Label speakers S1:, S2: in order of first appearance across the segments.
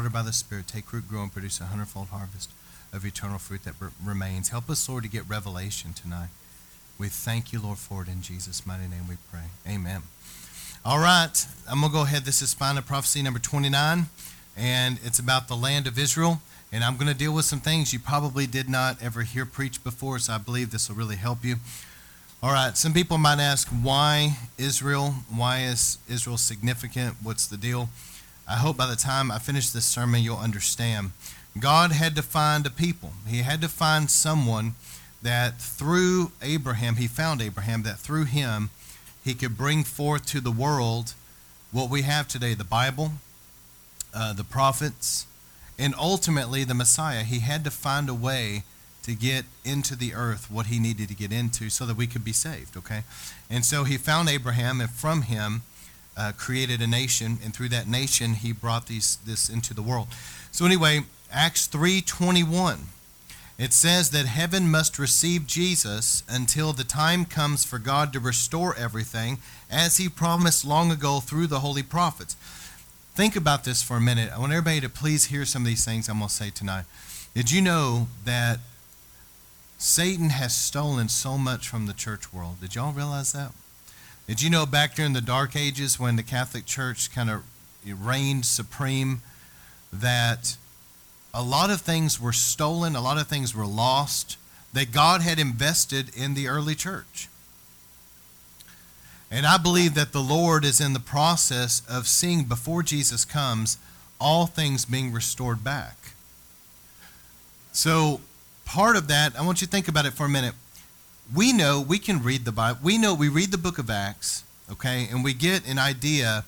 S1: watered by the Spirit, take root, grow, and produce a hundredfold harvest of eternal fruit that remains. Help us, Lord, to get revelation tonight. We thank you, Lord, for it in Jesus' mighty name we pray. Amen. All right, I'm going to go ahead. This is of Prophecy number 29, and it's about the land of Israel. And I'm going to deal with some things you probably did not ever hear preached before, so I believe this will really help you. All right, some people might ask, why Israel? Why is Israel significant? What's the deal? I hope by the time I finish this sermon, you'll understand. God had to find a people, He had to find someone that through Abraham, He found Abraham, that through him, He could bring forth to the world what we have today the Bible, uh, the prophets, and ultimately the Messiah. He had to find a way to get into the earth what he needed to get into so that we could be saved, okay? And so he found Abraham, and from him uh, created a nation, and through that nation he brought these this into the world. So anyway, Acts 3:21. It says that heaven must receive Jesus until the time comes for God to restore everything as he promised long ago through the holy prophets. Think about this for a minute. I want everybody to please hear some of these things I'm going to say tonight. Did you know that Satan has stolen so much from the church world? Did y'all realize that? Did you know back during the Dark Ages when the Catholic Church kind of reigned supreme that a lot of things were stolen, a lot of things were lost that God had invested in the early church? And I believe that the Lord is in the process of seeing before Jesus comes all things being restored back. So, part of that, I want you to think about it for a minute. We know we can read the Bible. We know we read the book of Acts, okay, and we get an idea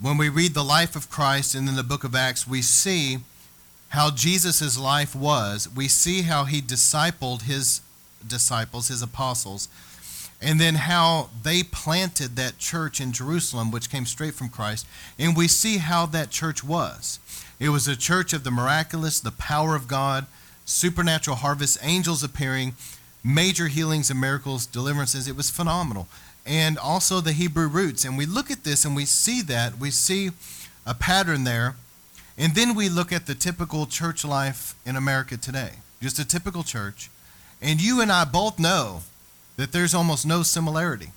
S1: when we read the life of Christ and in the book of Acts, we see how Jesus' life was. We see how he discipled his disciples, his apostles and then how they planted that church in Jerusalem, which came straight from Christ. And we see how that church was. It was a church of the miraculous, the power of God, supernatural harvest, angels appearing, major healings and miracles, deliverances. It was phenomenal. And also the Hebrew roots. And we look at this and we see that. We see a pattern there. And then we look at the typical church life in America today. Just a typical church. And you and I both know that there's almost no similarity.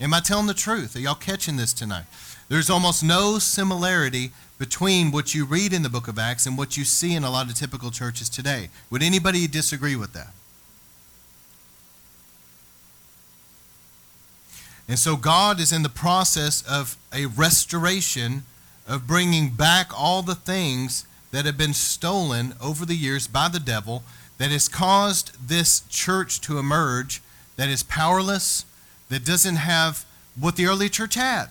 S1: Am I telling the truth? Are y'all catching this tonight? There's almost no similarity between what you read in the book of Acts and what you see in a lot of typical churches today. Would anybody disagree with that? And so God is in the process of a restoration of bringing back all the things that have been stolen over the years by the devil that has caused this church to emerge that is powerless, that doesn't have what the early church had.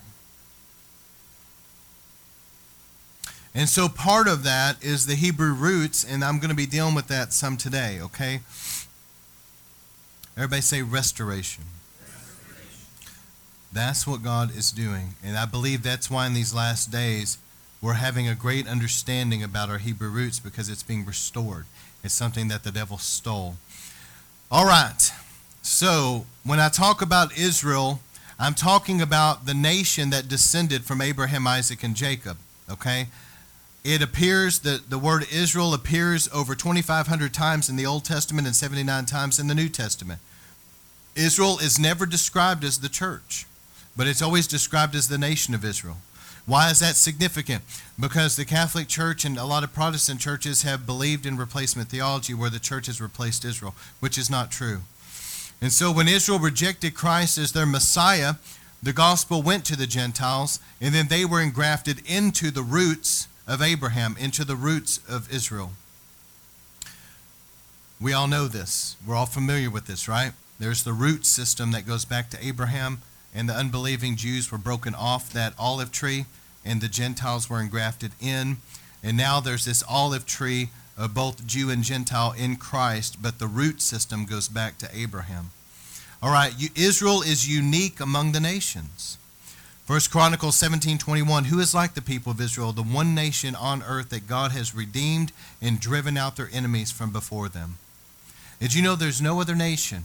S1: And so part of that is the Hebrew roots, and I'm going to be dealing with that some today, okay? Everybody say restoration. That's what God is doing. And I believe that's why in these last days we're having a great understanding about our Hebrew roots because it's being restored. It's something that the devil stole. All right. So, when I talk about Israel, I'm talking about the nation that descended from Abraham, Isaac, and Jacob. Okay? It appears that the word Israel appears over 2,500 times in the Old Testament and 79 times in the New Testament. Israel is never described as the church, but it's always described as the nation of Israel. Why is that significant? Because the Catholic Church and a lot of Protestant churches have believed in replacement theology where the church has replaced Israel, which is not true. And so when Israel rejected Christ as their Messiah, the gospel went to the Gentiles, and then they were engrafted into the roots of Abraham, into the roots of Israel. We all know this. We're all familiar with this, right? There's the root system that goes back to Abraham, and the unbelieving Jews were broken off that olive tree, and the Gentiles were engrafted in. And now there's this olive tree of both Jew and Gentile in Christ, but the root system goes back to Abraham. All right, Israel is unique among the nations. First Chronicles 17:21 Who is like the people of Israel, the one nation on earth that God has redeemed and driven out their enemies from before them? Did you know there's no other nation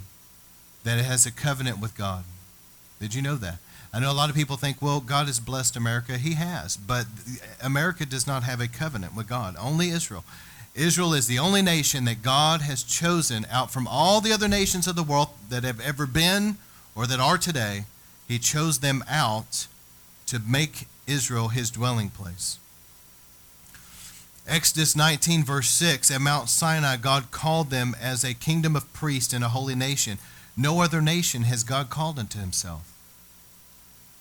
S1: that has a covenant with God? Did you know that? I know a lot of people think, well, God has blessed America. He has. But America does not have a covenant with God, only Israel. Israel is the only nation that God has chosen out from all the other nations of the world that have ever been or that are today. He chose them out to make Israel his dwelling place. Exodus 19, verse 6 At Mount Sinai, God called them as a kingdom of priests and a holy nation. No other nation has God called unto himself.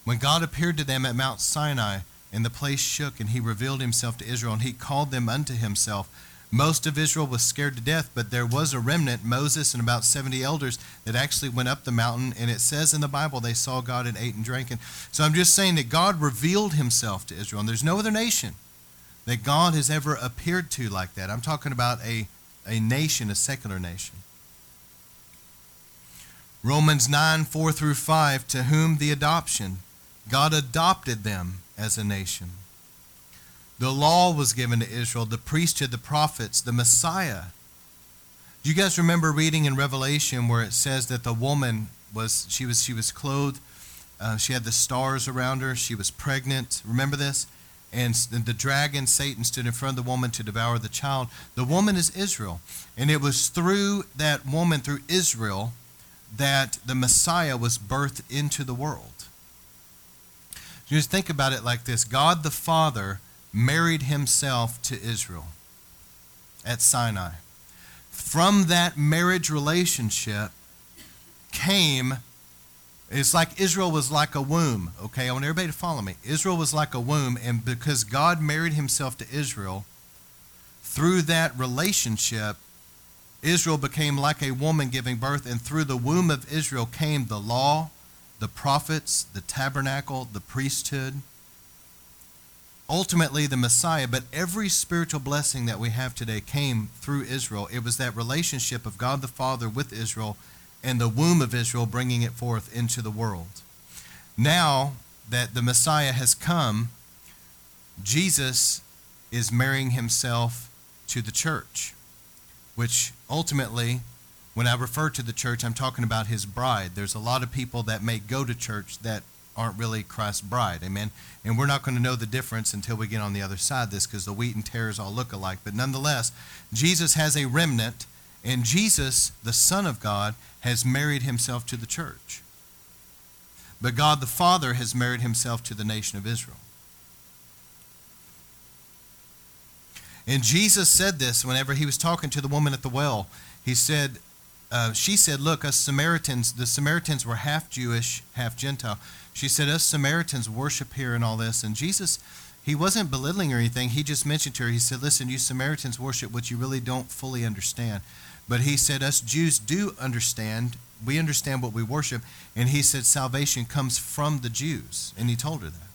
S1: When God appeared to them at Mount Sinai, and the place shook, and he revealed himself to Israel, and he called them unto himself. Most of Israel was scared to death, but there was a remnant, Moses and about 70 elders, that actually went up the mountain. And it says in the Bible they saw God and ate and drank. And so I'm just saying that God revealed himself to Israel. And there's no other nation that God has ever appeared to like that. I'm talking about a, a nation, a secular nation. Romans 9, 4 through 5, to whom the adoption, God adopted them as a nation. The law was given to Israel, the priesthood, the prophets, the Messiah. Do you guys remember reading in Revelation where it says that the woman was she was she was clothed, uh, she had the stars around her, she was pregnant. Remember this? and the dragon Satan stood in front of the woman to devour the child. The woman is Israel, and it was through that woman, through Israel, that the Messiah was birthed into the world. Just think about it like this: God the Father married Himself to Israel at Sinai. From that marriage relationship came it's like Israel was like a womb, okay? I want everybody to follow me. Israel was like a womb, and because God married himself to Israel, through that relationship, Israel became like a woman giving birth, and through the womb of Israel came the law, the prophets, the tabernacle, the priesthood, ultimately the Messiah. But every spiritual blessing that we have today came through Israel. It was that relationship of God the Father with Israel and the womb of Israel, bringing it forth into the world. Now that the Messiah has come, Jesus is marrying himself to the church, which ultimately, when I refer to the church, I'm talking about his bride. There's a lot of people that may go to church that aren't really Christ's bride. Amen. And we're not going to know the difference until we get on the other side of this because the wheat and tares all look alike. But nonetheless, Jesus has a remnant and Jesus, the Son of God, has married himself to the church. But God the Father has married himself to the nation of Israel. And Jesus said this whenever he was talking to the woman at the well. He said, uh, she said, Look, us Samaritans, the Samaritans were half Jewish, half Gentile. She said, Us Samaritans worship here and all this. And Jesus, he wasn't belittling or anything. He just mentioned to her, He said, Listen, you Samaritans worship what you really don't fully understand. But he said, Us Jews do understand. We understand what we worship. And he said, Salvation comes from the Jews. And he told her that.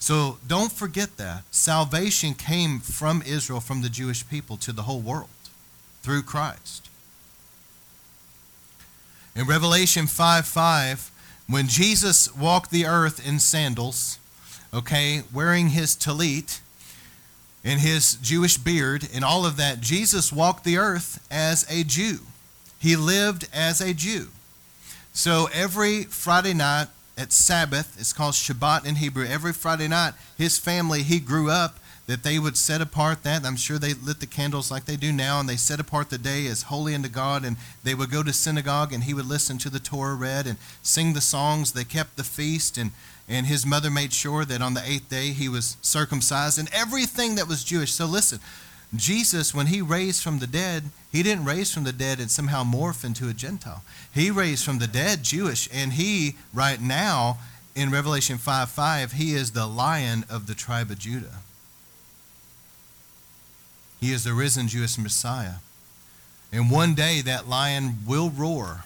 S1: So don't forget that. Salvation came from Israel, from the Jewish people, to the whole world through Christ. In Revelation 5 5, when Jesus walked the earth in sandals, okay, wearing his talit, and his Jewish beard and all of that, Jesus walked the earth as a Jew. He lived as a Jew. So every Friday night at Sabbath, it's called Shabbat in Hebrew, every Friday night, his family, he grew up that they would set apart that. I'm sure they lit the candles like they do now, and they set apart the day as holy unto God, and they would go to synagogue, and he would listen to the Torah read and sing the songs. They kept the feast, and and his mother made sure that on the eighth day he was circumcised and everything that was Jewish. So listen, Jesus, when he raised from the dead, he didn't raise from the dead and somehow morph into a Gentile. He raised from the dead Jewish, and he, right now, in Revelation 5 5, he is the lion of the tribe of Judah. He is the risen Jewish Messiah. And one day that lion will roar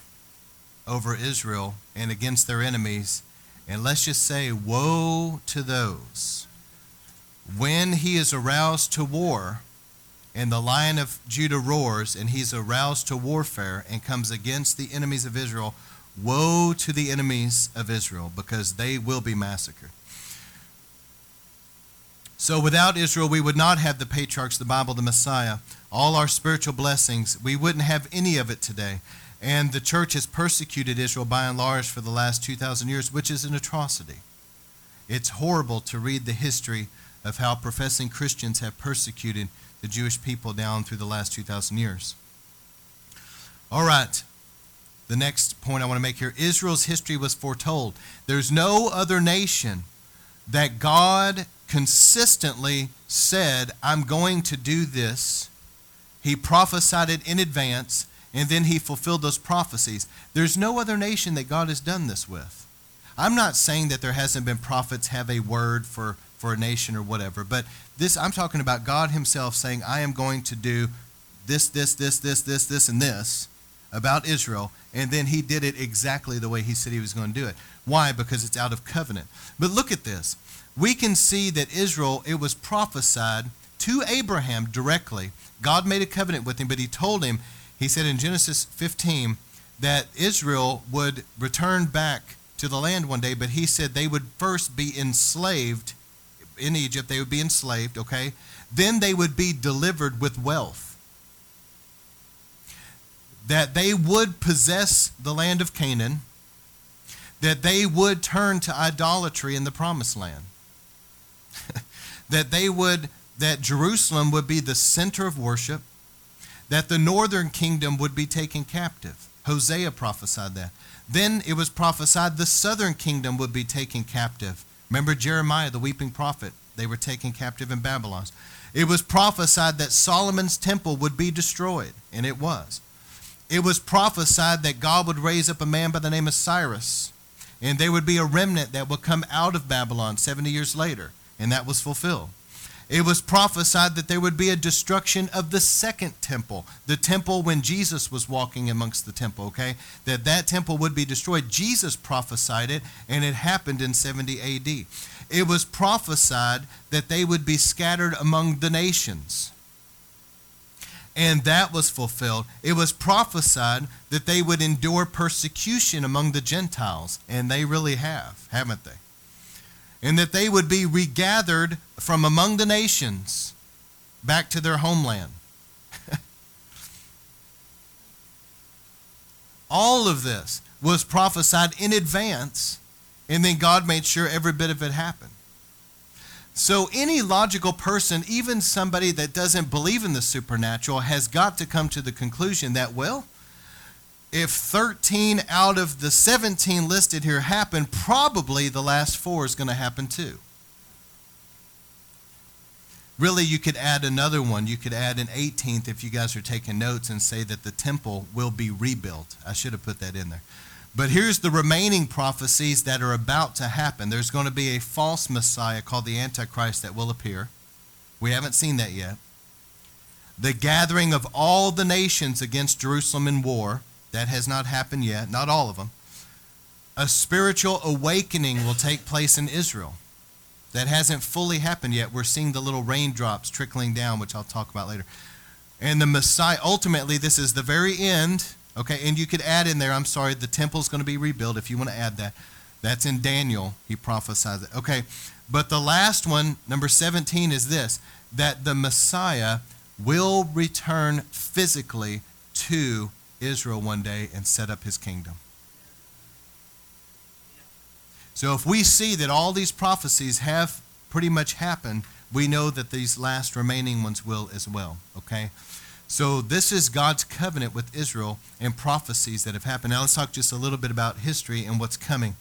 S1: over Israel and against their enemies and let's just say, woe to those. When he is aroused to war, and the lion of Judah roars, and he's aroused to warfare and comes against the enemies of Israel, woe to the enemies of Israel, because they will be massacred. So without Israel, we would not have the patriarchs, the Bible, the Messiah, all our spiritual blessings. We wouldn't have any of it today. And the church has persecuted Israel by and large for the last 2,000 years, which is an atrocity. It's horrible to read the history of how professing Christians have persecuted the Jewish people down through the last 2,000 years. All right. The next point I want to make here Israel's history was foretold. There's no other nation that God consistently said, I'm going to do this. He prophesied it in advance, and then he fulfilled those prophecies. There's no other nation that God has done this with. I'm not saying that there hasn't been prophets have a word for, for a nation or whatever, but this I'm talking about God himself saying, I am going to do this, this, this, this, this, this, and this about Israel, and then he did it exactly the way he said he was going to do it. Why? Because it's out of covenant. But look at this. We can see that Israel, it was prophesied to Abraham directly. God made a covenant with him, but he told him, he said in Genesis 15 that Israel would return back to the land one day, but he said they would first be enslaved in Egypt. They would be enslaved, okay? Then they would be delivered with wealth. That they would possess the land of Canaan. That they would turn to idolatry in the promised land. that they would, that Jerusalem would be the center of worship that the northern kingdom would be taken captive. Hosea prophesied that. Then it was prophesied the southern kingdom would be taken captive. Remember Jeremiah, the weeping prophet? They were taken captive in Babylon. It was prophesied that Solomon's temple would be destroyed, and it was. It was prophesied that God would raise up a man by the name of Cyrus, and there would be a remnant that would come out of Babylon 70 years later, and that was fulfilled. It was prophesied that there would be a destruction of the second temple, the temple when Jesus was walking amongst the temple, okay? That that temple would be destroyed. Jesus prophesied it and it happened in 70 AD. It was prophesied that they would be scattered among the nations. And that was fulfilled. It was prophesied that they would endure persecution among the Gentiles, and they really have, haven't they? And that they would be regathered from among the nations back to their homeland. All of this was prophesied in advance, and then God made sure every bit of it happened. So, any logical person, even somebody that doesn't believe in the supernatural, has got to come to the conclusion that, well, if 13 out of the 17 listed here happen, probably the last four is going to happen too. Really, you could add another one. You could add an 18th if you guys are taking notes and say that the temple will be rebuilt. I should have put that in there. But here's the remaining prophecies that are about to happen. There's going to be a false Messiah called the Antichrist that will appear. We haven't seen that yet. The gathering of all the nations against Jerusalem in war. That has not happened yet, not all of them. A spiritual awakening will take place in Israel. That hasn't fully happened yet. We're seeing the little raindrops trickling down, which I'll talk about later. And the Messiah, ultimately, this is the very end. Okay, and you could add in there, I'm sorry, the temple's going to be rebuilt if you want to add that. That's in Daniel. He prophesies it. Okay, but the last one, number 17, is this that the Messiah will return physically to Israel one day and set up his kingdom. So if we see that all these prophecies have pretty much happened, we know that these last remaining ones will as well. Okay? So this is God's covenant with Israel and prophecies that have happened. Now let's talk just a little bit about history and what's coming.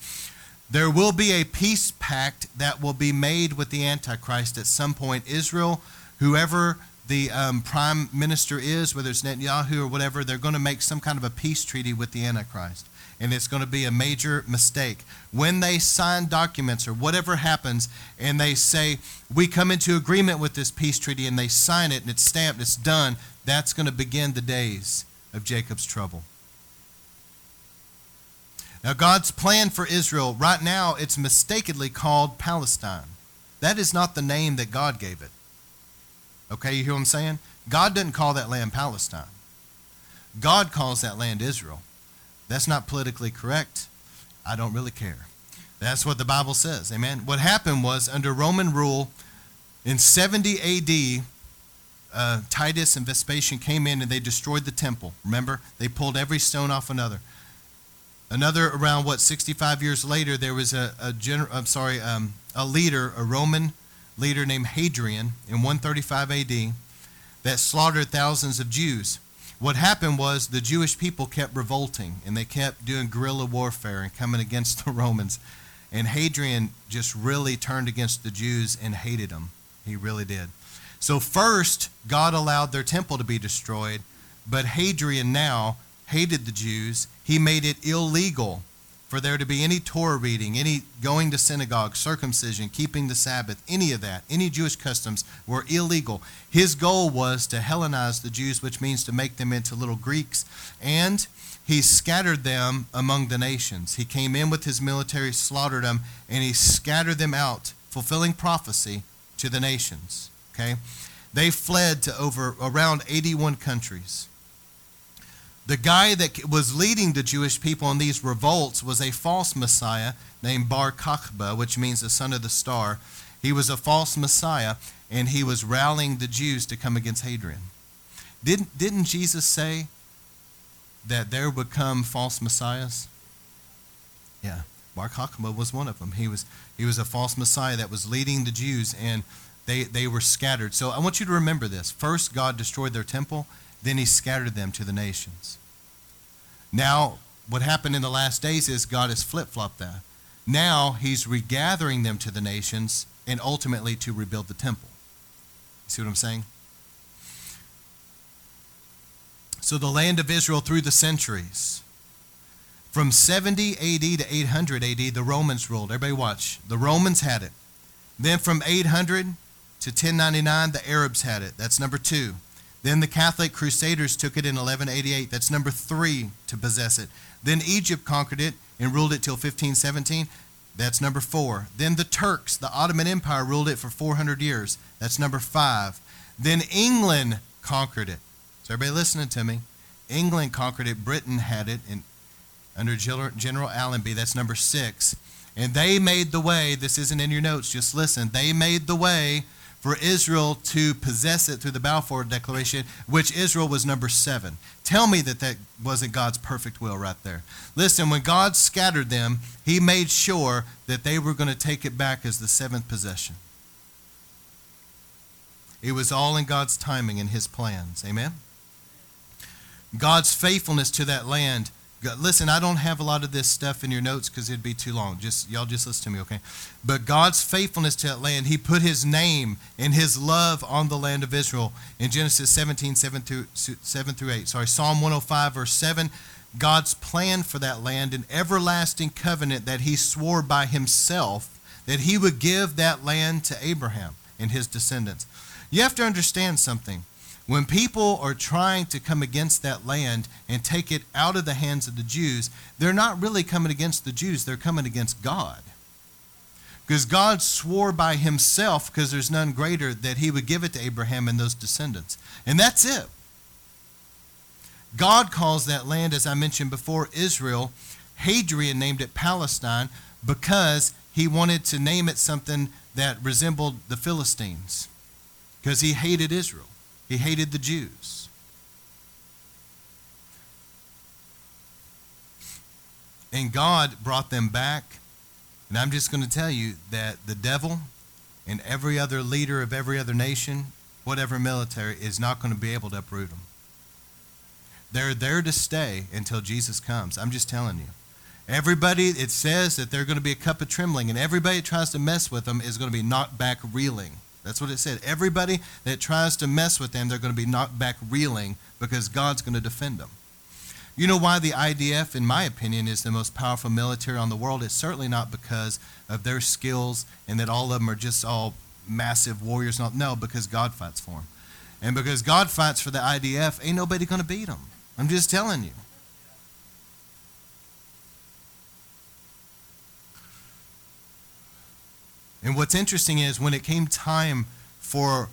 S1: There will be a peace pact that will be made with the Antichrist at some point. Israel, whoever the um, prime minister is, whether it's Netanyahu or whatever, they're going to make some kind of a peace treaty with the Antichrist. And it's going to be a major mistake. When they sign documents or whatever happens, and they say, We come into agreement with this peace treaty, and they sign it and it's stamped, it's done, that's going to begin the days of Jacob's trouble. Now, God's plan for Israel, right now, it's mistakenly called Palestine. That is not the name that God gave it. Okay, you hear what I'm saying? God doesn't call that land Palestine. God calls that land Israel. That's not politically correct. I don't really care. That's what the Bible says. Amen. What happened was under Roman rule in 70 AD, uh, Titus and Vespasian came in and they destroyed the temple. Remember? They pulled every stone off another. Another around what 65 years later, there was a, a gener- I'm sorry, um, a leader, a Roman leader named Hadrian in 135 AD that slaughtered thousands of Jews. What happened was the Jewish people kept revolting and they kept doing guerrilla warfare and coming against the Romans. And Hadrian just really turned against the Jews and hated them. He really did. So, first, God allowed their temple to be destroyed, but Hadrian now hated the Jews. He made it illegal for there to be any Torah reading, any going to synagogue, circumcision, keeping the Sabbath, any of that, any Jewish customs were illegal. His goal was to Hellenize the Jews, which means to make them into little Greeks, and he scattered them among the nations. He came in with his military, slaughtered them, and he scattered them out, fulfilling prophecy to the nations. Okay? They fled to over around 81 countries. The guy that was leading the Jewish people in these revolts was a false Messiah named Bar Kokhba, which means the son of the star. He was a false Messiah, and he was rallying the Jews to come against Hadrian. Didn't, didn't Jesus say that there would come false messiahs? Yeah, Bar Kokhba was one of them. He was, he was a false Messiah that was leading the Jews, and they, they were scattered. So I want you to remember this. First, God destroyed their temple, then he scattered them to the nations. Now, what happened in the last days is God has flip flopped that. Now he's regathering them to the nations and ultimately to rebuild the temple. See what I'm saying? So the land of Israel through the centuries. From 70 AD to 800 AD, the Romans ruled. Everybody watch. The Romans had it. Then from 800 to 1099, the Arabs had it. That's number two. Then the Catholic Crusaders took it in 1188. That's number three to possess it. Then Egypt conquered it and ruled it till 1517. That's number four. Then the Turks, the Ottoman Empire, ruled it for 400 years. That's number five. Then England conquered it. So everybody listening to me. England conquered it. Britain had it in, under General Allenby. That's number six. And they made the way. This isn't in your notes. Just listen. They made the way for Israel to possess it through the Balfour Declaration, which Israel was number seven. Tell me that that wasn't God's perfect will right there. Listen, when God scattered them, He made sure that they were going to take it back as the seventh possession. It was all in God's timing and His plans. Amen? God's faithfulness to that land Listen, I don't have a lot of this stuff in your notes because it'd be too long. Just y'all just listen to me, okay? But God's faithfulness to that land, He put His name and His love on the land of Israel in Genesis 17, 7 through, 7 through 8. Sorry, Psalm 105, verse 7. God's plan for that land, an everlasting covenant that He swore by Himself that He would give that land to Abraham and his descendants. You have to understand something. When people are trying to come against that land and take it out of the hands of the Jews, they're not really coming against the Jews, they're coming against God. Because God swore by himself, because there's none greater, that he would give it to Abraham and those descendants. And that's it. God calls that land, as I mentioned before, Israel. Hadrian named it Palestine because he wanted to name it something that resembled the Philistines, because he hated Israel. He hated the Jews. And God brought them back. And I'm just going to tell you that the devil and every other leader of every other nation, whatever military, is not going to be able to uproot them. They're there to stay until Jesus comes. I'm just telling you. Everybody, it says that they're going to be a cup of trembling, and everybody that tries to mess with them is going to be knocked back reeling. That's what it said. Everybody that tries to mess with them, they're going to be knocked back reeling because God's going to defend them. You know why the IDF, in my opinion, is the most powerful military on the world? It's certainly not because of their skills and that all of them are just all massive warriors. No, because God fights for them. And because God fights for the IDF, ain't nobody going to beat them. I'm just telling you. And what's interesting is when it came time for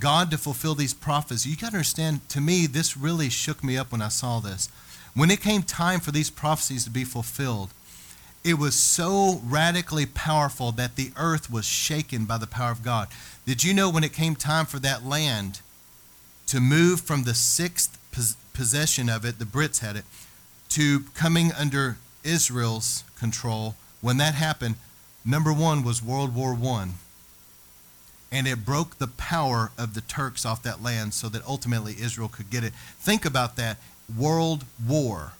S1: God to fulfill these prophecies, you got to understand, to me, this really shook me up when I saw this. When it came time for these prophecies to be fulfilled, it was so radically powerful that the earth was shaken by the power of God. Did you know when it came time for that land to move from the sixth pos- possession of it, the Brits had it, to coming under Israel's control. When that happened, number one was World War One, and it broke the power of the Turks off that land, so that ultimately Israel could get it. Think about that. World War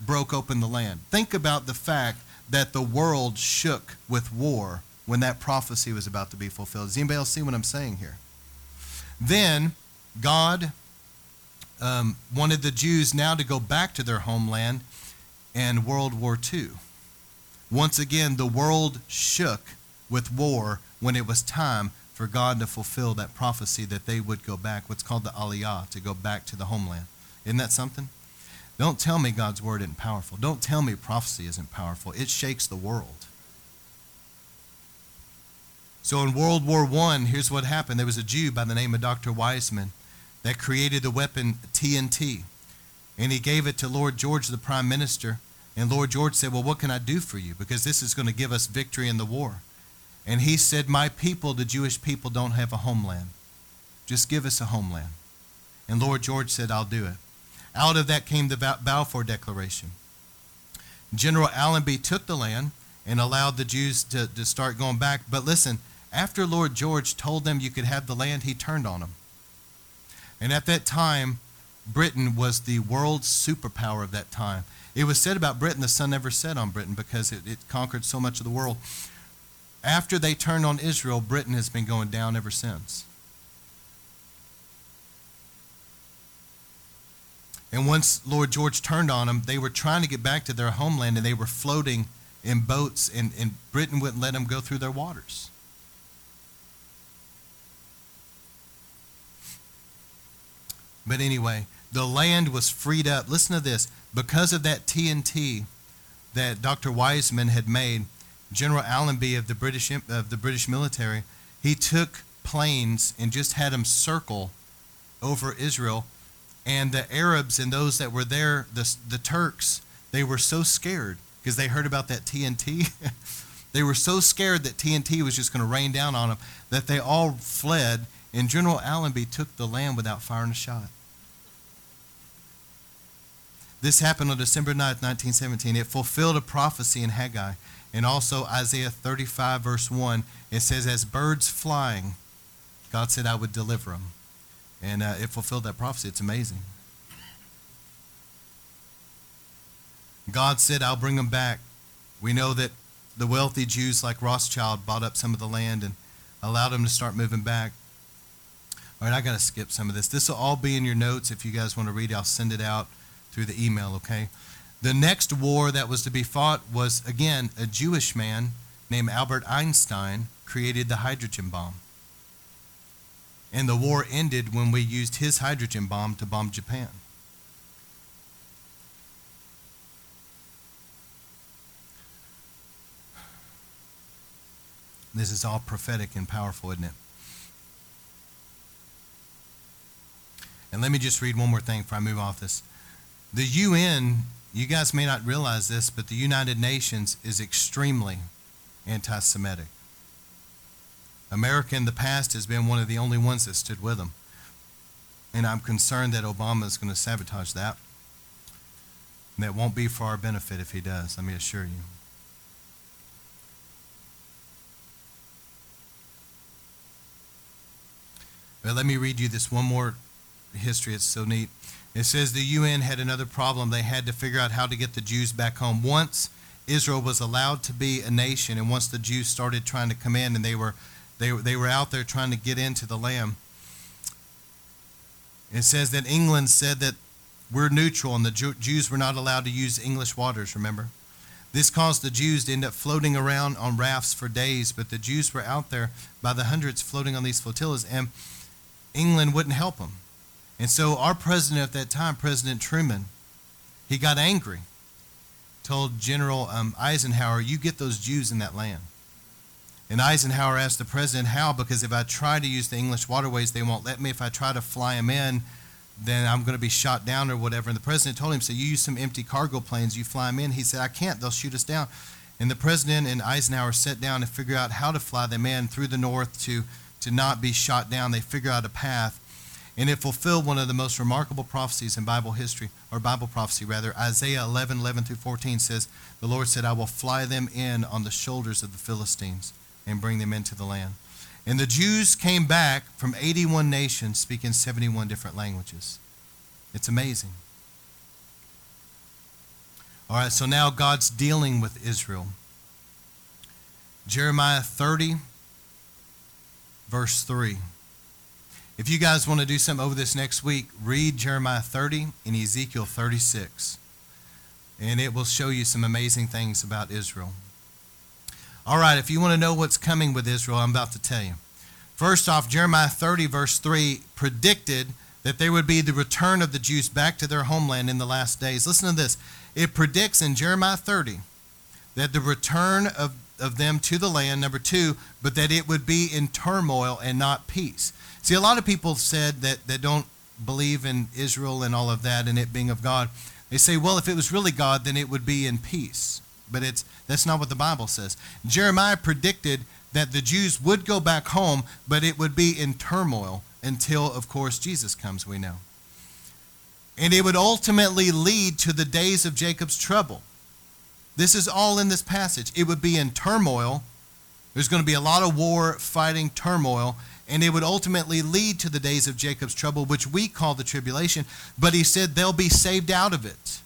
S1: broke open the land. Think about the fact that the world shook with war when that prophecy was about to be fulfilled. Does anybody else see what I'm saying here? Then God um, wanted the Jews now to go back to their homeland and World War II. Once again, the world shook with war when it was time for God to fulfill that prophecy that they would go back, what's called the Aliyah, to go back to the homeland. Isn't that something? Don't tell me God's word isn't powerful. Don't tell me prophecy isn't powerful. It shakes the world. So in World War I, here's what happened. There was a Jew by the name of Dr. Weizmann that created the weapon TNT. And he gave it to Lord George, the prime minister. And Lord George said, Well, what can I do for you? Because this is going to give us victory in the war. And he said, My people, the Jewish people, don't have a homeland. Just give us a homeland. And Lord George said, I'll do it. Out of that came the Balfour Declaration. General Allenby took the land and allowed the Jews to, to start going back. But listen, after Lord George told them you could have the land, he turned on them. And at that time, Britain was the world's superpower of that time. It was said about Britain, the sun never set on Britain because it, it conquered so much of the world. After they turned on Israel, Britain has been going down ever since. And once Lord George turned on them, they were trying to get back to their homeland and they were floating in boats, and, and Britain wouldn't let them go through their waters. But anyway, the land was freed up. Listen to this. Because of that TNT that Dr. Weizmann had made, General Allenby of the British of the British military, he took planes and just had them circle over Israel and the Arabs and those that were there, the, the Turks, they were so scared because they heard about that TNT. they were so scared that TNT was just going to rain down on them that they all fled, and General Allenby took the land without firing a shot. This happened on December 9th, 1917. It fulfilled a prophecy in Haggai. And also Isaiah 35, verse 1, it says, As birds flying, God said, I would deliver them. And uh, it fulfilled that prophecy. It's amazing. God said, I'll bring them back. We know that the wealthy Jews like Rothschild bought up some of the land and allowed them to start moving back. All right, I got to skip some of this. This will all be in your notes. If you guys want to read I'll send it out through the email, okay? The next war that was to be fought was, again, a Jewish man named Albert Einstein created the hydrogen bomb. And the war ended when we used his hydrogen bomb to bomb Japan. This is all prophetic and powerful, isn't it? And let me just read one more thing before I move off this. The UN, you guys may not realize this, but the United Nations is extremely anti Semitic. America in the past has been one of the only ones that stood with them. And I'm concerned that Obama is going to sabotage that. And that won't be for our benefit if he does, let me assure you. But let me read you this one more history. It's so neat. It says the UN had another problem. They had to figure out how to get the Jews back home. Once Israel was allowed to be a nation, and once the Jews started trying to come in and they were they, they were out there trying to get into the land. It says that England said that we're neutral and the Jews were not allowed to use English waters, remember? This caused the Jews to end up floating around on rafts for days, but the Jews were out there by the hundreds floating on these flotillas, and England wouldn't help them. And so our president at that time, President Truman, he got angry, told General um, Eisenhower, You get those Jews in that land. And Eisenhower asked the president how, because if I try to use the English waterways, they won't let me. If I try to fly them in, then I'm going to be shot down or whatever. And the president told him, so you use some empty cargo planes, you fly them in. He said, I can't, they'll shoot us down. And the president and Eisenhower sat down and figured out how to fly them in through the north to, to not be shot down. They figure out a path. And it fulfilled one of the most remarkable prophecies in Bible history, or Bible prophecy rather. Isaiah 11, 11 through 14 says, The Lord said, I will fly them in on the shoulders of the Philistines and bring them into the land. And the Jews came back from 81 nations speaking 71 different languages. It's amazing. All right, so now God's dealing with Israel. Jeremiah 30, verse 3. If you guys want to do something over this next week, read Jeremiah 30 and Ezekiel 36. And it will show you some amazing things about Israel. All right, if you want to know what's coming with Israel, I'm about to tell you. First off, Jeremiah 30, verse 3, predicted that there would be the return of the Jews back to their homeland in the last days. Listen to this. It predicts in Jeremiah 30 that the return of, of them to the land, number two, but that it would be in turmoil and not peace. See, a lot of people said that, that don't believe in Israel and all of that and it being of God. They say, well, if it was really God, then it would be in peace. But it's that's not what the Bible says. Jeremiah predicted that the Jews would go back home, but it would be in turmoil until, of course, Jesus comes, we know. And it would ultimately lead to the days of Jacob's trouble. This is all in this passage. It would be in turmoil. There's going to be a lot of war, fighting, turmoil, and it would ultimately lead to the days of Jacob's trouble, which we call the tribulation. But he said they'll be saved out of it.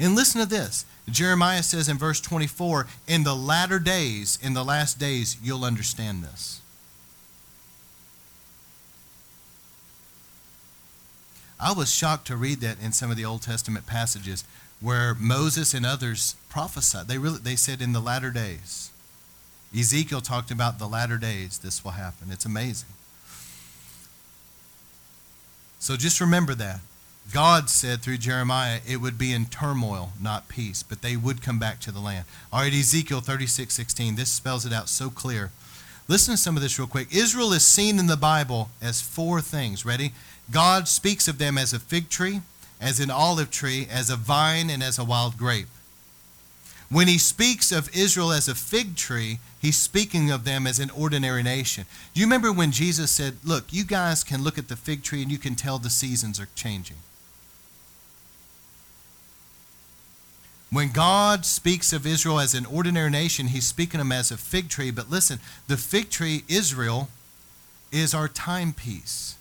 S1: And listen to this Jeremiah says in verse 24, In the latter days, in the last days, you'll understand this. I was shocked to read that in some of the Old Testament passages where Moses and others prophesied. They really they said in the latter days. Ezekiel talked about the latter days this will happen. It's amazing. So just remember that. God said through Jeremiah it would be in turmoil, not peace, but they would come back to the land. All right, Ezekiel 36 16. This spells it out so clear. Listen to some of this real quick. Israel is seen in the Bible as four things. Ready? God speaks of them as a fig tree, as an olive tree, as a vine, and as a wild grape. When he speaks of Israel as a fig tree, he's speaking of them as an ordinary nation. Do you remember when Jesus said, Look, you guys can look at the fig tree and you can tell the seasons are changing? When God speaks of Israel as an ordinary nation, he's speaking of them as a fig tree. But listen, the fig tree, Israel, is our timepiece.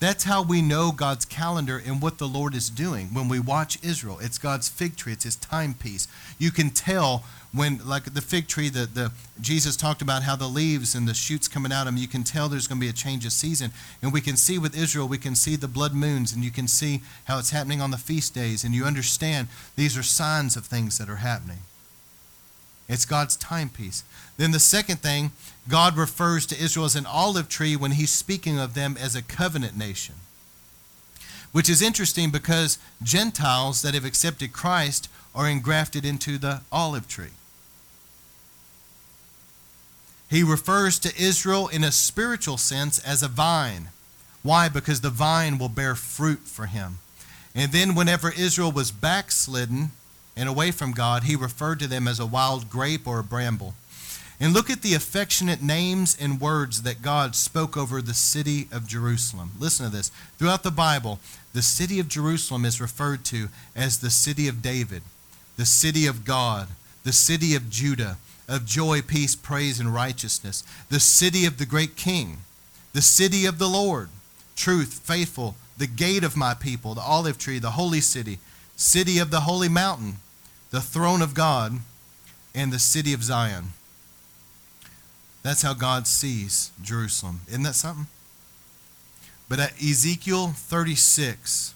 S1: That's how we know God's calendar and what the Lord is doing when we watch Israel. It's God's fig tree, it's his timepiece. You can tell when, like the fig tree, the, the Jesus talked about how the leaves and the shoots coming out of them, you can tell there's going to be a change of season. And we can see with Israel, we can see the blood moons, and you can see how it's happening on the feast days, and you understand these are signs of things that are happening. It's God's timepiece. Then the second thing, God refers to Israel as an olive tree when he's speaking of them as a covenant nation. Which is interesting because Gentiles that have accepted Christ are engrafted into the olive tree. He refers to Israel in a spiritual sense as a vine. Why? Because the vine will bear fruit for him. And then, whenever Israel was backslidden, and away from God, he referred to them as a wild grape or a bramble. And look at the affectionate names and words that God spoke over the city of Jerusalem. Listen to this. Throughout the Bible, the city of Jerusalem is referred to as the city of David, the city of God, the city of Judah, of joy, peace, praise, and righteousness, the city of the great king, the city of the Lord, truth, faithful, the gate of my people, the olive tree, the holy city, city of the holy mountain, the throne of God, and the city of Zion. That's how God sees Jerusalem. Isn't that something? But at Ezekiel 36,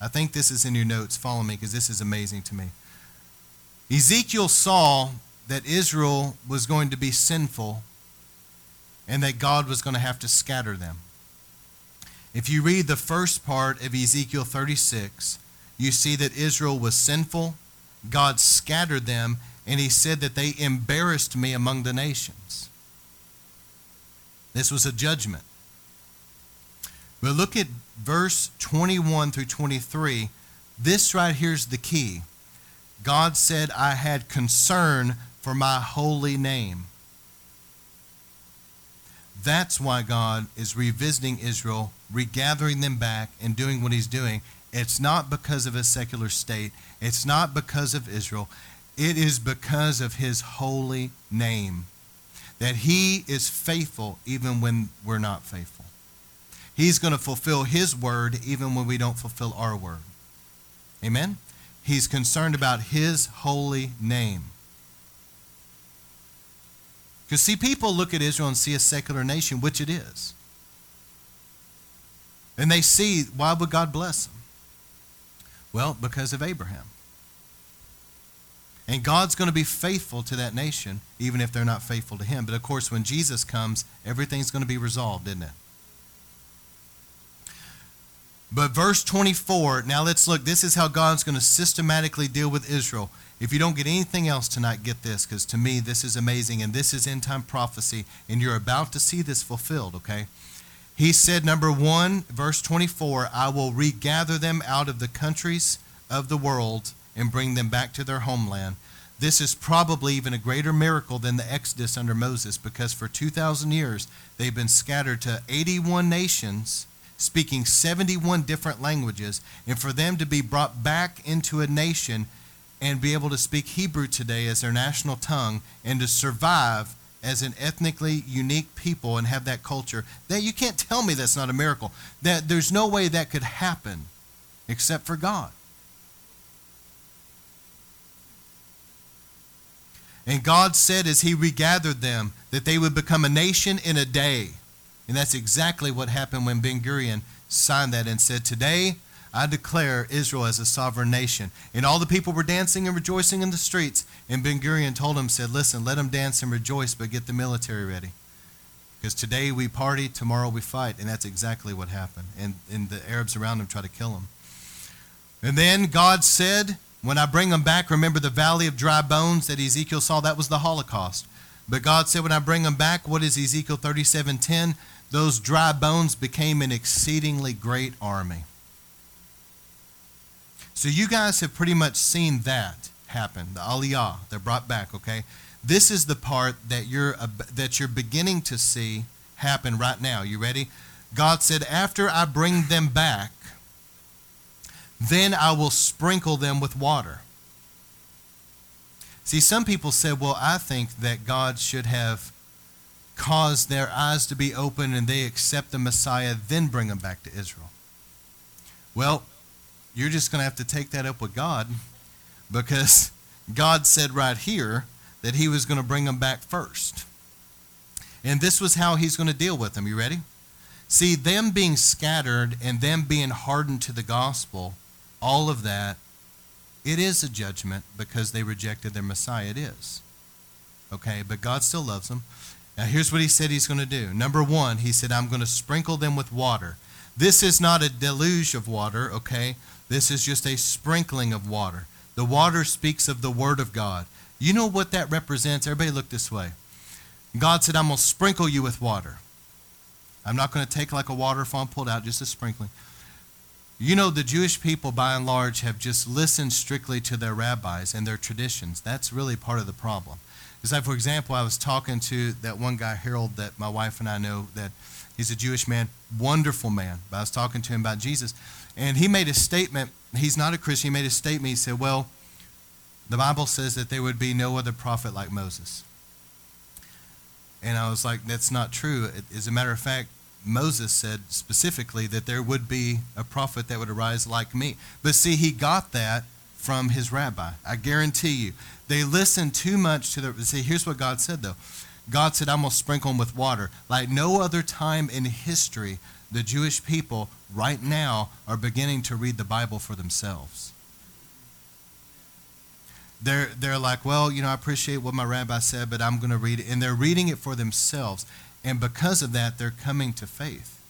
S1: I think this is in your notes. Follow me because this is amazing to me. Ezekiel saw that Israel was going to be sinful and that God was going to have to scatter them. If you read the first part of Ezekiel 36, you see that Israel was sinful God scattered them, and he said that they embarrassed me among the nations. This was a judgment. But look at verse 21 through 23. This right here is the key. God said, I had concern for my holy name. That's why God is revisiting Israel, regathering them back, and doing what he's doing. It's not because of a secular state, it's not because of Israel. It is because of his holy name that he is faithful even when we're not faithful. He's going to fulfill his word even when we don't fulfill our word. Amen? He's concerned about his holy name. Because, see, people look at Israel and see a secular nation, which it is. And they see, why would God bless them? Well, because of Abraham. And God's going to be faithful to that nation, even if they're not faithful to Him. But of course, when Jesus comes, everything's going to be resolved, isn't it? But verse 24, now let's look. This is how God's going to systematically deal with Israel. If you don't get anything else tonight, get this, because to me, this is amazing, and this is end time prophecy, and you're about to see this fulfilled, okay? He said, number one, verse 24, I will regather them out of the countries of the world and bring them back to their homeland. This is probably even a greater miracle than the Exodus under Moses, because for 2,000 years they've been scattered to 81 nations speaking 71 different languages, and for them to be brought back into a nation and be able to speak Hebrew today as their national tongue and to survive as an ethnically unique people and have that culture, that you can't tell me that's not a miracle. That there's no way that could happen except for God. And God said as he regathered them that they would become a nation in a day. And that's exactly what happened when Ben Gurion signed that and said, Today I declare Israel as a sovereign nation. And all the people were dancing and rejoicing in the streets. And Ben Gurion told them, said, Listen, let them dance and rejoice, but get the military ready. Because today we party, tomorrow we fight. And that's exactly what happened. And, and the Arabs around him try to kill him. And then God said, When I bring them back, remember the valley of dry bones that Ezekiel saw? That was the Holocaust. But God said, When I bring them back, what is Ezekiel 37 10? Those dry bones became an exceedingly great army. So you guys have pretty much seen that happen, the aliyah, they're brought back, okay? This is the part that you're, that you're beginning to see happen right now. You ready? God said, After I bring them back, then I will sprinkle them with water. See, some people said, Well, I think that God should have caused their eyes to be open and they accept the Messiah, then bring them back to Israel. Well, you're just going to have to take that up with God because God said right here that he was going to bring them back first. And this was how he's going to deal with them. You ready? See, them being scattered and them being hardened to the gospel, all of that, it is a judgment because they rejected their Messiah. It is. Okay, but God still loves them. Now, here's what he said he's going to do. Number one, he said, I'm going to sprinkle them with water. This is not a deluge of water, okay? This is just a sprinkling of water. The water speaks of the Word of God. You know what that represents? Everybody look this way. God said, I'm going to sprinkle you with water. I'm not going to take like a waterfall and pull it out, just a sprinkling. You know, the Jewish people, by and large, have just listened strictly to their rabbis and their traditions. That's really part of the problem. It's like, for example, I was talking to that one guy, Harold, that my wife and I know, that he's a Jewish man, wonderful man. But I was talking to him about Jesus. And he made a statement. He's not a Christian. He made a statement. He said, Well, the Bible says that there would be no other prophet like Moses. And I was like, That's not true. As a matter of fact, Moses said specifically that there would be a prophet that would arise like me. But see, he got that from his rabbi. I guarantee you. They listened too much to the. See, here's what God said, though. God said, I'm going to sprinkle them with water. Like no other time in history the Jewish people right now are beginning to read the Bible for themselves. They're, they're like, well, you know, I appreciate what my rabbi said, but I'm going to read it. And they're reading it for themselves. And because of that, they're coming to faith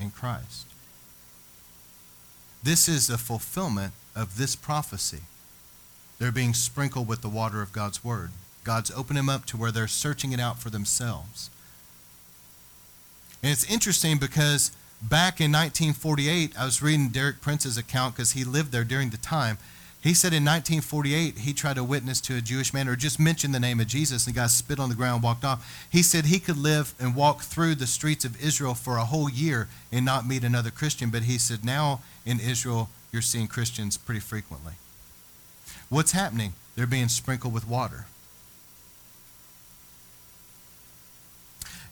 S1: in Christ. This is the fulfillment of this prophecy. They're being sprinkled with the water of God's word. God's opened them up to where they're searching it out for themselves. And it's interesting because back in 1948, I was reading Derek Prince's account because he lived there during the time. He said in 1948, he tried to witness to a Jewish man or just mention the name of Jesus, and the guy spit on the ground walked off. He said he could live and walk through the streets of Israel for a whole year and not meet another Christian. But he said now in Israel, you're seeing Christians pretty frequently. What's happening? They're being sprinkled with water.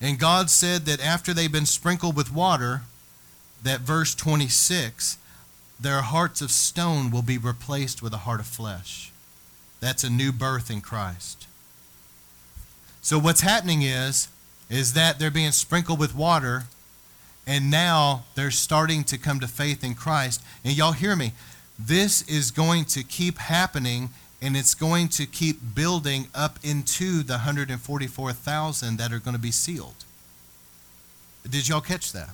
S1: And God said that after they've been sprinkled with water, that verse 26, their hearts of stone will be replaced with a heart of flesh. That's a new birth in Christ. So what's happening is is that they're being sprinkled with water and now they're starting to come to faith in Christ. And y'all hear me. This is going to keep happening and it's going to keep building up into the 144,000 that are going to be sealed. Did y'all catch that?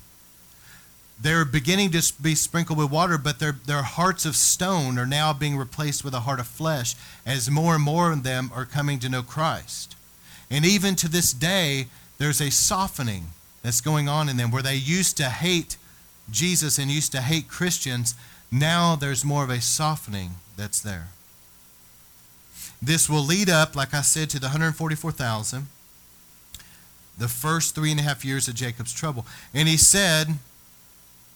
S1: They're beginning to be sprinkled with water, but their, their hearts of stone are now being replaced with a heart of flesh as more and more of them are coming to know Christ. And even to this day, there's a softening that's going on in them where they used to hate Jesus and used to hate Christians. Now there's more of a softening that's there. This will lead up, like I said, to the 144,000, the first three and a half years of Jacob's trouble. And he said,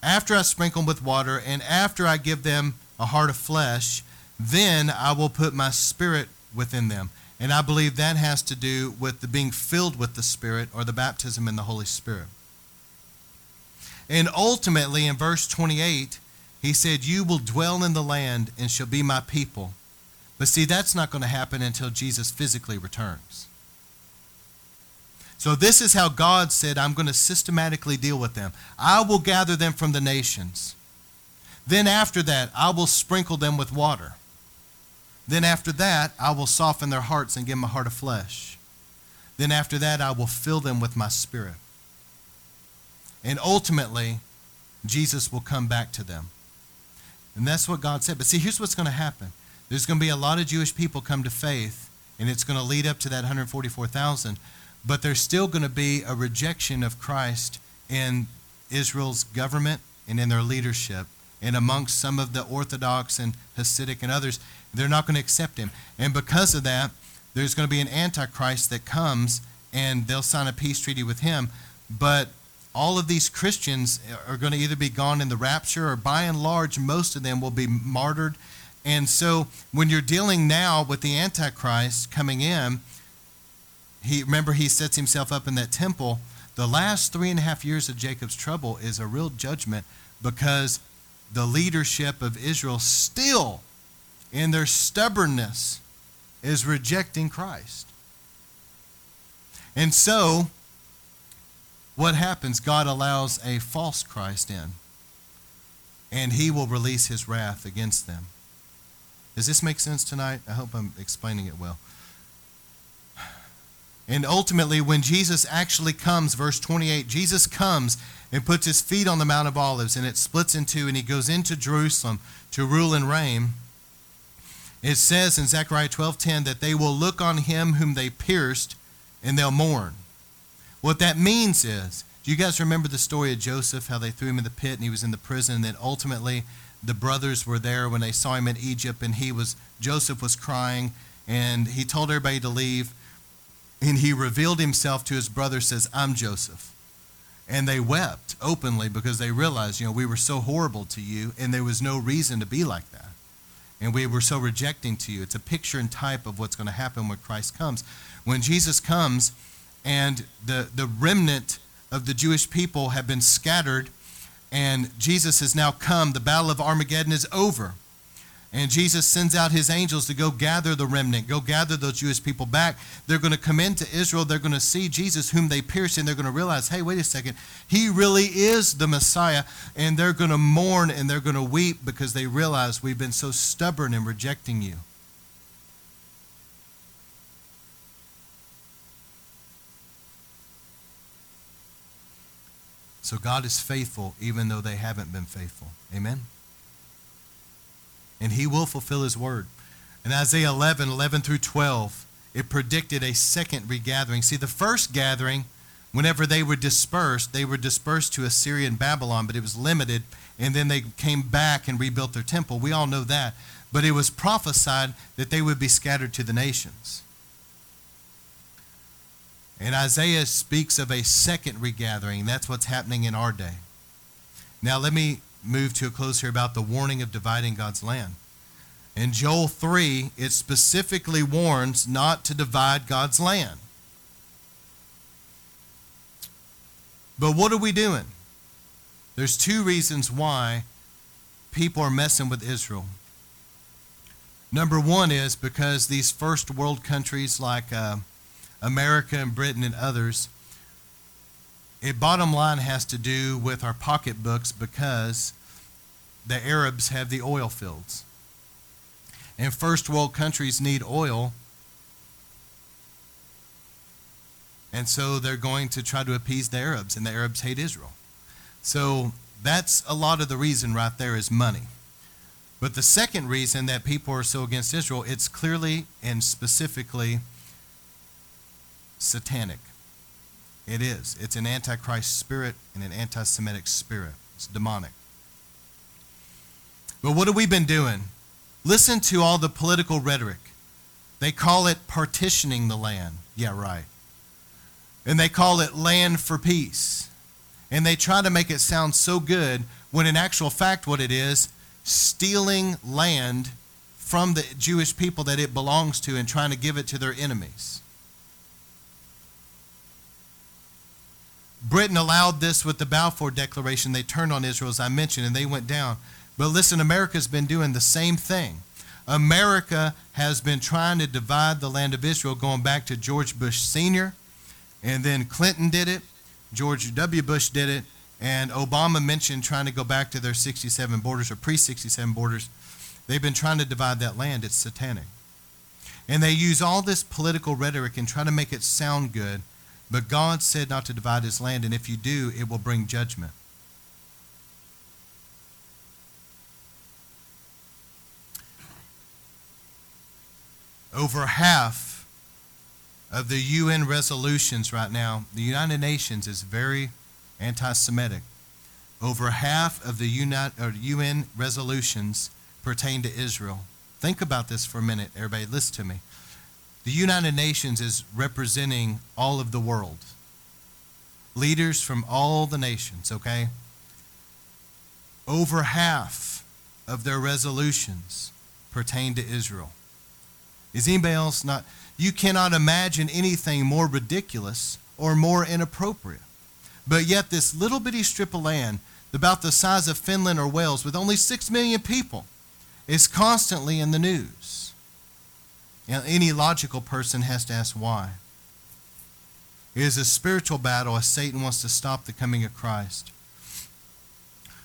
S1: after I sprinkle them with water, and after I give them a heart of flesh, then I will put my spirit within them. And I believe that has to do with the being filled with the Spirit or the baptism in the Holy Spirit. And ultimately, in verse 28, he said, You will dwell in the land and shall be my people. But see, that's not going to happen until Jesus physically returns. So, this is how God said, I'm going to systematically deal with them. I will gather them from the nations. Then, after that, I will sprinkle them with water. Then, after that, I will soften their hearts and give them a heart of flesh. Then, after that, I will fill them with my spirit. And ultimately, Jesus will come back to them. And that's what God said. But see, here's what's going to happen there's going to be a lot of Jewish people come to faith, and it's going to lead up to that 144,000 but there's still going to be a rejection of Christ in Israel's government and in their leadership. And amongst some of the Orthodox and Hasidic and others, they're not going to accept him. And because of that, there's going to be an Antichrist that comes and they'll sign a peace treaty with him. But all of these Christians are going to either be gone in the rapture or by and large, most of them will be martyred. And so when you're dealing now with the Antichrist coming in, he remember he sets himself up in that temple. The last three and a half years of Jacob's trouble is a real judgment because the leadership of Israel still, in their stubbornness, is rejecting Christ. And so, what happens? God allows a false Christ in, and he will release his wrath against them. Does this make sense tonight? I hope I'm explaining it well. And ultimately, when Jesus actually comes, verse 28, Jesus comes and puts his feet on the Mount of Olives, and it splits in two, and he goes into Jerusalem to rule and reign. It says in Zechariah 12:10 that they will look on him whom they pierced, and they'll mourn. What that means is, do you guys remember the story of Joseph, how they threw him in the pit and he was in the prison, and then ultimately the brothers were there when they saw him in Egypt, and he was Joseph was crying, and he told everybody to leave and he revealed himself to his brother says i'm joseph. And they wept openly because they realized you know we were so horrible to you and there was no reason to be like that. And we were so rejecting to you. It's a picture and type of what's going to happen when christ comes. When jesus comes and the, the remnant of the jewish people have been scattered and jesus has now come the battle of armageddon is over and Jesus sends out his angels to go gather the remnant, go gather those Jewish people back. They're going to come into Israel. They're going to see Jesus, whom they pierced, and they're going to realize, hey, wait a second, he really is the Messiah. And they're going to mourn and they're going to weep because they realize we've been so stubborn in rejecting you. So God is faithful even though they haven't been faithful. Amen and he will fulfill his word. In Isaiah 11, 11 through 12, it predicted a second regathering. See, the first gathering, whenever they were dispersed, they were dispersed to Assyria and Babylon, but it was limited, and then they came back and rebuilt their temple. We all know that. but it was prophesied that they would be scattered to the nations. And Isaiah speaks of a second regathering. That's what's happening in our day. Now, let me move to a close here about the warning of dividing God's land. In Joel 3, it specifically warns not to divide God's land. But what are we doing? There's two reasons why people are messing with Israel. Number one is because these first world countries like uh, America and Britain and others, it bottom line has to do with our pocketbooks because the Arabs have the oil fields. And first world countries need oil. And so they're going to try to appease the Arabs, and the Arabs hate Israel. So that's a lot of the reason right there is money. But the second reason that people are so against Israel, it's clearly and specifically satanic. It is. It's an antichrist spirit and an anti Semitic spirit. It's demonic. But what have we been doing? Listen to all the political rhetoric. They call it partitioning the land. Yeah, right. And they call it land for peace. And they try to make it sound so good when, in actual fact, what it is, stealing land from the Jewish people that it belongs to and trying to give it to their enemies. Britain allowed this with the Balfour Declaration. They turned on Israel, as I mentioned, and they went down. But listen, America's been doing the same thing. America has been trying to divide the land of Israel going back to George Bush Sr., and then Clinton did it, George W. Bush did it, and Obama mentioned trying to go back to their 67 borders or pre 67 borders. They've been trying to divide that land. It's satanic. And they use all this political rhetoric and try to make it sound good, but God said not to divide his land, and if you do, it will bring judgment. Over half of the UN resolutions right now, the United Nations is very anti Semitic. Over half of the UN resolutions pertain to Israel. Think about this for a minute, everybody. Listen to me. The United Nations is representing all of the world, leaders from all the nations, okay? Over half of their resolutions pertain to Israel. Is anybody else not? You cannot imagine anything more ridiculous or more inappropriate. But yet, this little bitty strip of land, about the size of Finland or Wales, with only six million people, is constantly in the news. Now, any logical person has to ask why. It is a spiritual battle as Satan wants to stop the coming of Christ.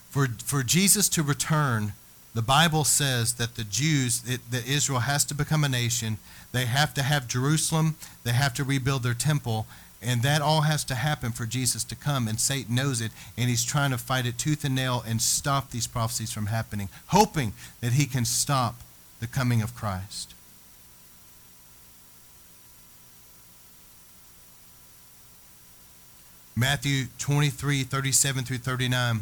S1: For, for Jesus to return, the Bible says that the Jews, it, that Israel has to become a nation. They have to have Jerusalem. They have to rebuild their temple. And that all has to happen for Jesus to come. And Satan knows it. And he's trying to fight it tooth and nail and stop these prophecies from happening, hoping that he can stop the coming of Christ. Matthew 23, 37 through 39.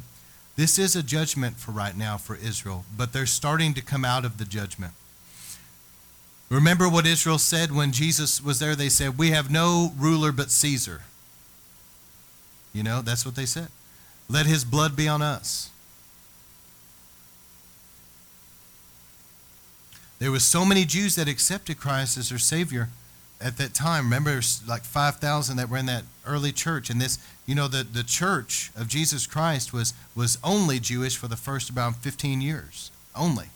S1: This is a judgment for right now for Israel, but they're starting to come out of the judgment. Remember what Israel said when Jesus was there? They said, We have no ruler but Caesar. You know, that's what they said. Let his blood be on us. There were so many Jews that accepted Christ as their Savior at that time. Remember, like 5,000 that were in that early church. And this, you know, the, the church of Jesus Christ was, was only Jewish for the first about 15 years. Only.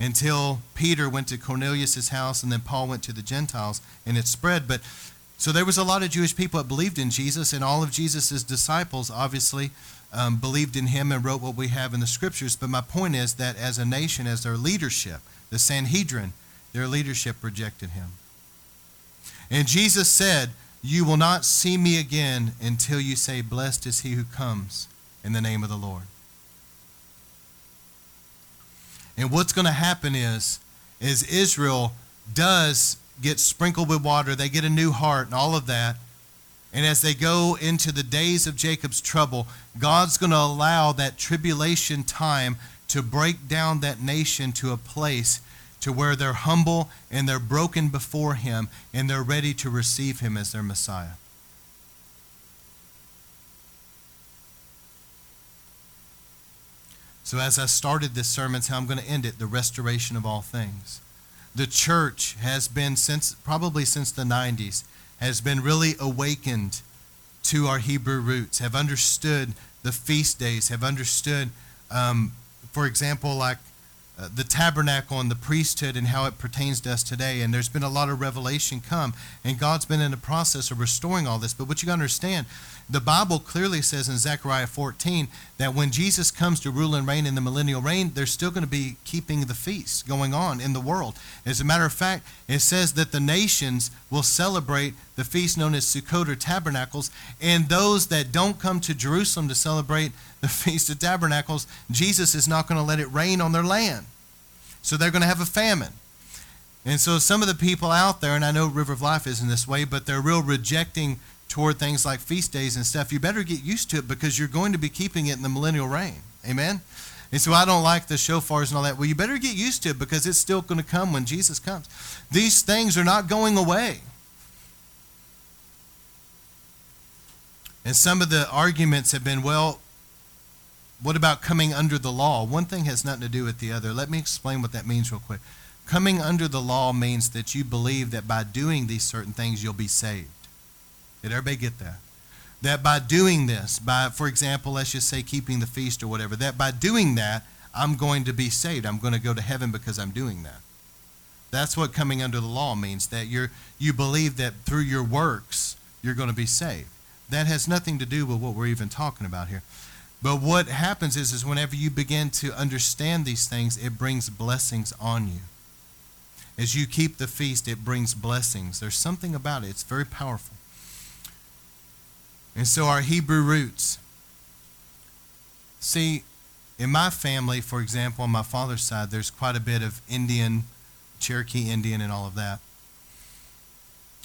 S1: Until Peter went to Cornelius' house and then Paul went to the Gentiles and it spread. But so there was a lot of Jewish people that believed in Jesus, and all of Jesus' disciples obviously um, believed in him and wrote what we have in the scriptures. But my point is that as a nation, as their leadership, the Sanhedrin, their leadership rejected him. And Jesus said, You will not see me again until you say, Blessed is he who comes in the name of the Lord. And what's going to happen is, is Israel does get sprinkled with water, they get a new heart and all of that. And as they go into the days of Jacob's trouble, God's going to allow that tribulation time to break down that nation to a place to where they're humble and they're broken before Him and they're ready to receive Him as their Messiah. So, as I started this sermon, it's how I'm going to end it the restoration of all things. The church has been, since probably since the 90s, has been really awakened to our Hebrew roots, have understood the feast days, have understood, um, for example, like uh, the tabernacle and the priesthood and how it pertains to us today. And there's been a lot of revelation come, and God's been in the process of restoring all this. But what you understand, the Bible clearly says in Zechariah 14 that when Jesus comes to rule and reign in the millennial reign, there's still going to be keeping the feasts going on in the world. As a matter of fact, it says that the nations will celebrate the feast known as Sukkot or Tabernacles, and those that don't come to Jerusalem to celebrate the Feast of Tabernacles, Jesus is not going to let it rain on their land. So they're going to have a famine. And so some of the people out there, and I know River of Life isn't this way, but they're real rejecting toward things like feast days and stuff, you better get used to it because you're going to be keeping it in the millennial reign. Amen? And so I don't like the shofars and all that. Well, you better get used to it because it's still going to come when Jesus comes. These things are not going away. And some of the arguments have been, well, what about coming under the law? One thing has nothing to do with the other. Let me explain what that means real quick. Coming under the law means that you believe that by doing these certain things, you'll be saved. Did everybody get that? That by doing this, by, for example, let's just say keeping the feast or whatever, that by doing that, I'm going to be saved. I'm going to go to heaven because I'm doing that. That's what coming under the law means, that you're, you believe that through your works, you're going to be saved. That has nothing to do with what we're even talking about here. But what happens is, is whenever you begin to understand these things, it brings blessings on you. As you keep the feast, it brings blessings. There's something about it, it's very powerful. And so our Hebrew roots. See, in my family, for example, on my father's side, there's quite a bit of Indian, Cherokee Indian, and all of that.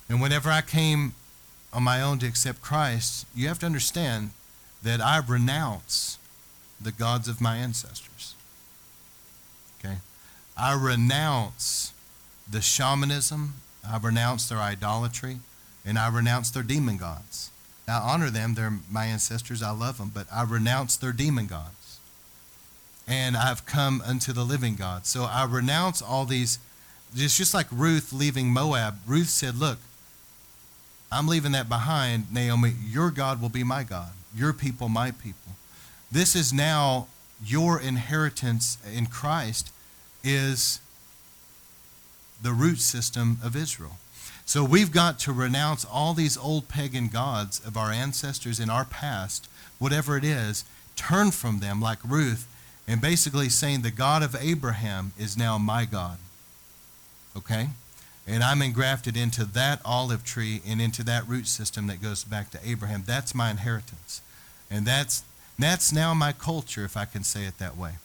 S1: And whenever I came on my own to accept Christ, you have to understand that I renounce the gods of my ancestors. Okay? I renounce the shamanism, I renounce their idolatry, and I renounce their demon gods. I honor them. They're my ancestors. I love them. But I renounce their demon gods. And I've come unto the living God. So I renounce all these. It's just like Ruth leaving Moab. Ruth said, Look, I'm leaving that behind, Naomi. Your God will be my God. Your people, my people. This is now your inheritance in Christ, is the root system of Israel. So we've got to renounce all these old pagan gods of our ancestors in our past, whatever it is, turn from them like Ruth, and basically saying the God of Abraham is now my God. Okay? And I'm engrafted into that olive tree and into that root system that goes back to Abraham. That's my inheritance. And that's that's now my culture, if I can say it that way.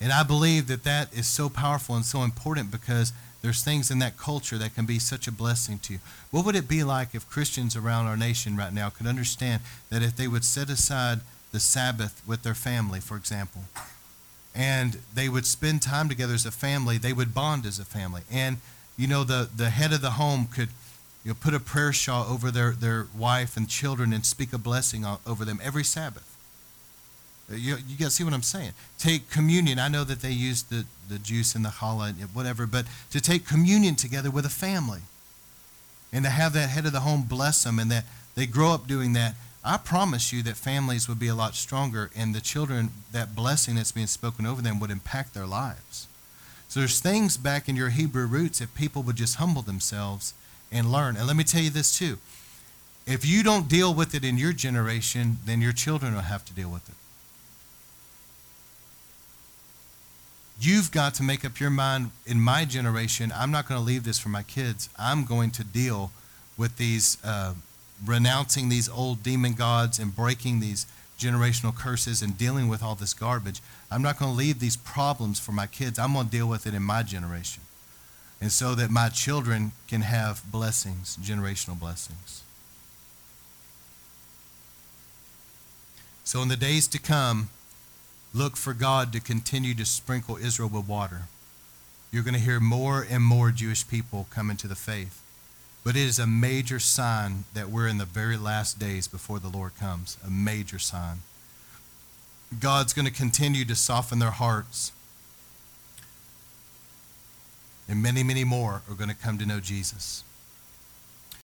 S1: And I believe that that is so powerful and so important because there's things in that culture that can be such a blessing to you. What would it be like if Christians around our nation right now could understand that if they would set aside the Sabbath with their family, for example, and they would spend time together as a family, they would bond as a family. And, you know, the, the head of the home could you know, put a prayer shawl over their, their wife and children and speak a blessing over them every Sabbath. You, you guys see what I'm saying? Take communion. I know that they use the, the juice and the challah, and whatever, but to take communion together with a family and to have that head of the home bless them and that they grow up doing that, I promise you that families would be a lot stronger and the children, that blessing that's being spoken over them would impact their lives. So there's things back in your Hebrew roots if people would just humble themselves and learn. And let me tell you this too. If you don't deal with it in your generation, then your children will have to deal with it. You've got to make up your mind in my generation, I'm not going to leave this for my kids. I'm going to deal with these, uh, renouncing these old demon gods and breaking these generational curses and dealing with all this garbage. I'm not going to leave these problems for my kids. I'm going to deal with it in my generation. And so that my children can have blessings, generational blessings. So in the days to come, look for God to continue to sprinkle Israel with water. You're going to hear more and more Jewish people come into the faith. But it is a major sign that we're in the very last days before the Lord comes. A major sign. God's going to continue to soften their hearts. And many, many more are going to come to know Jesus.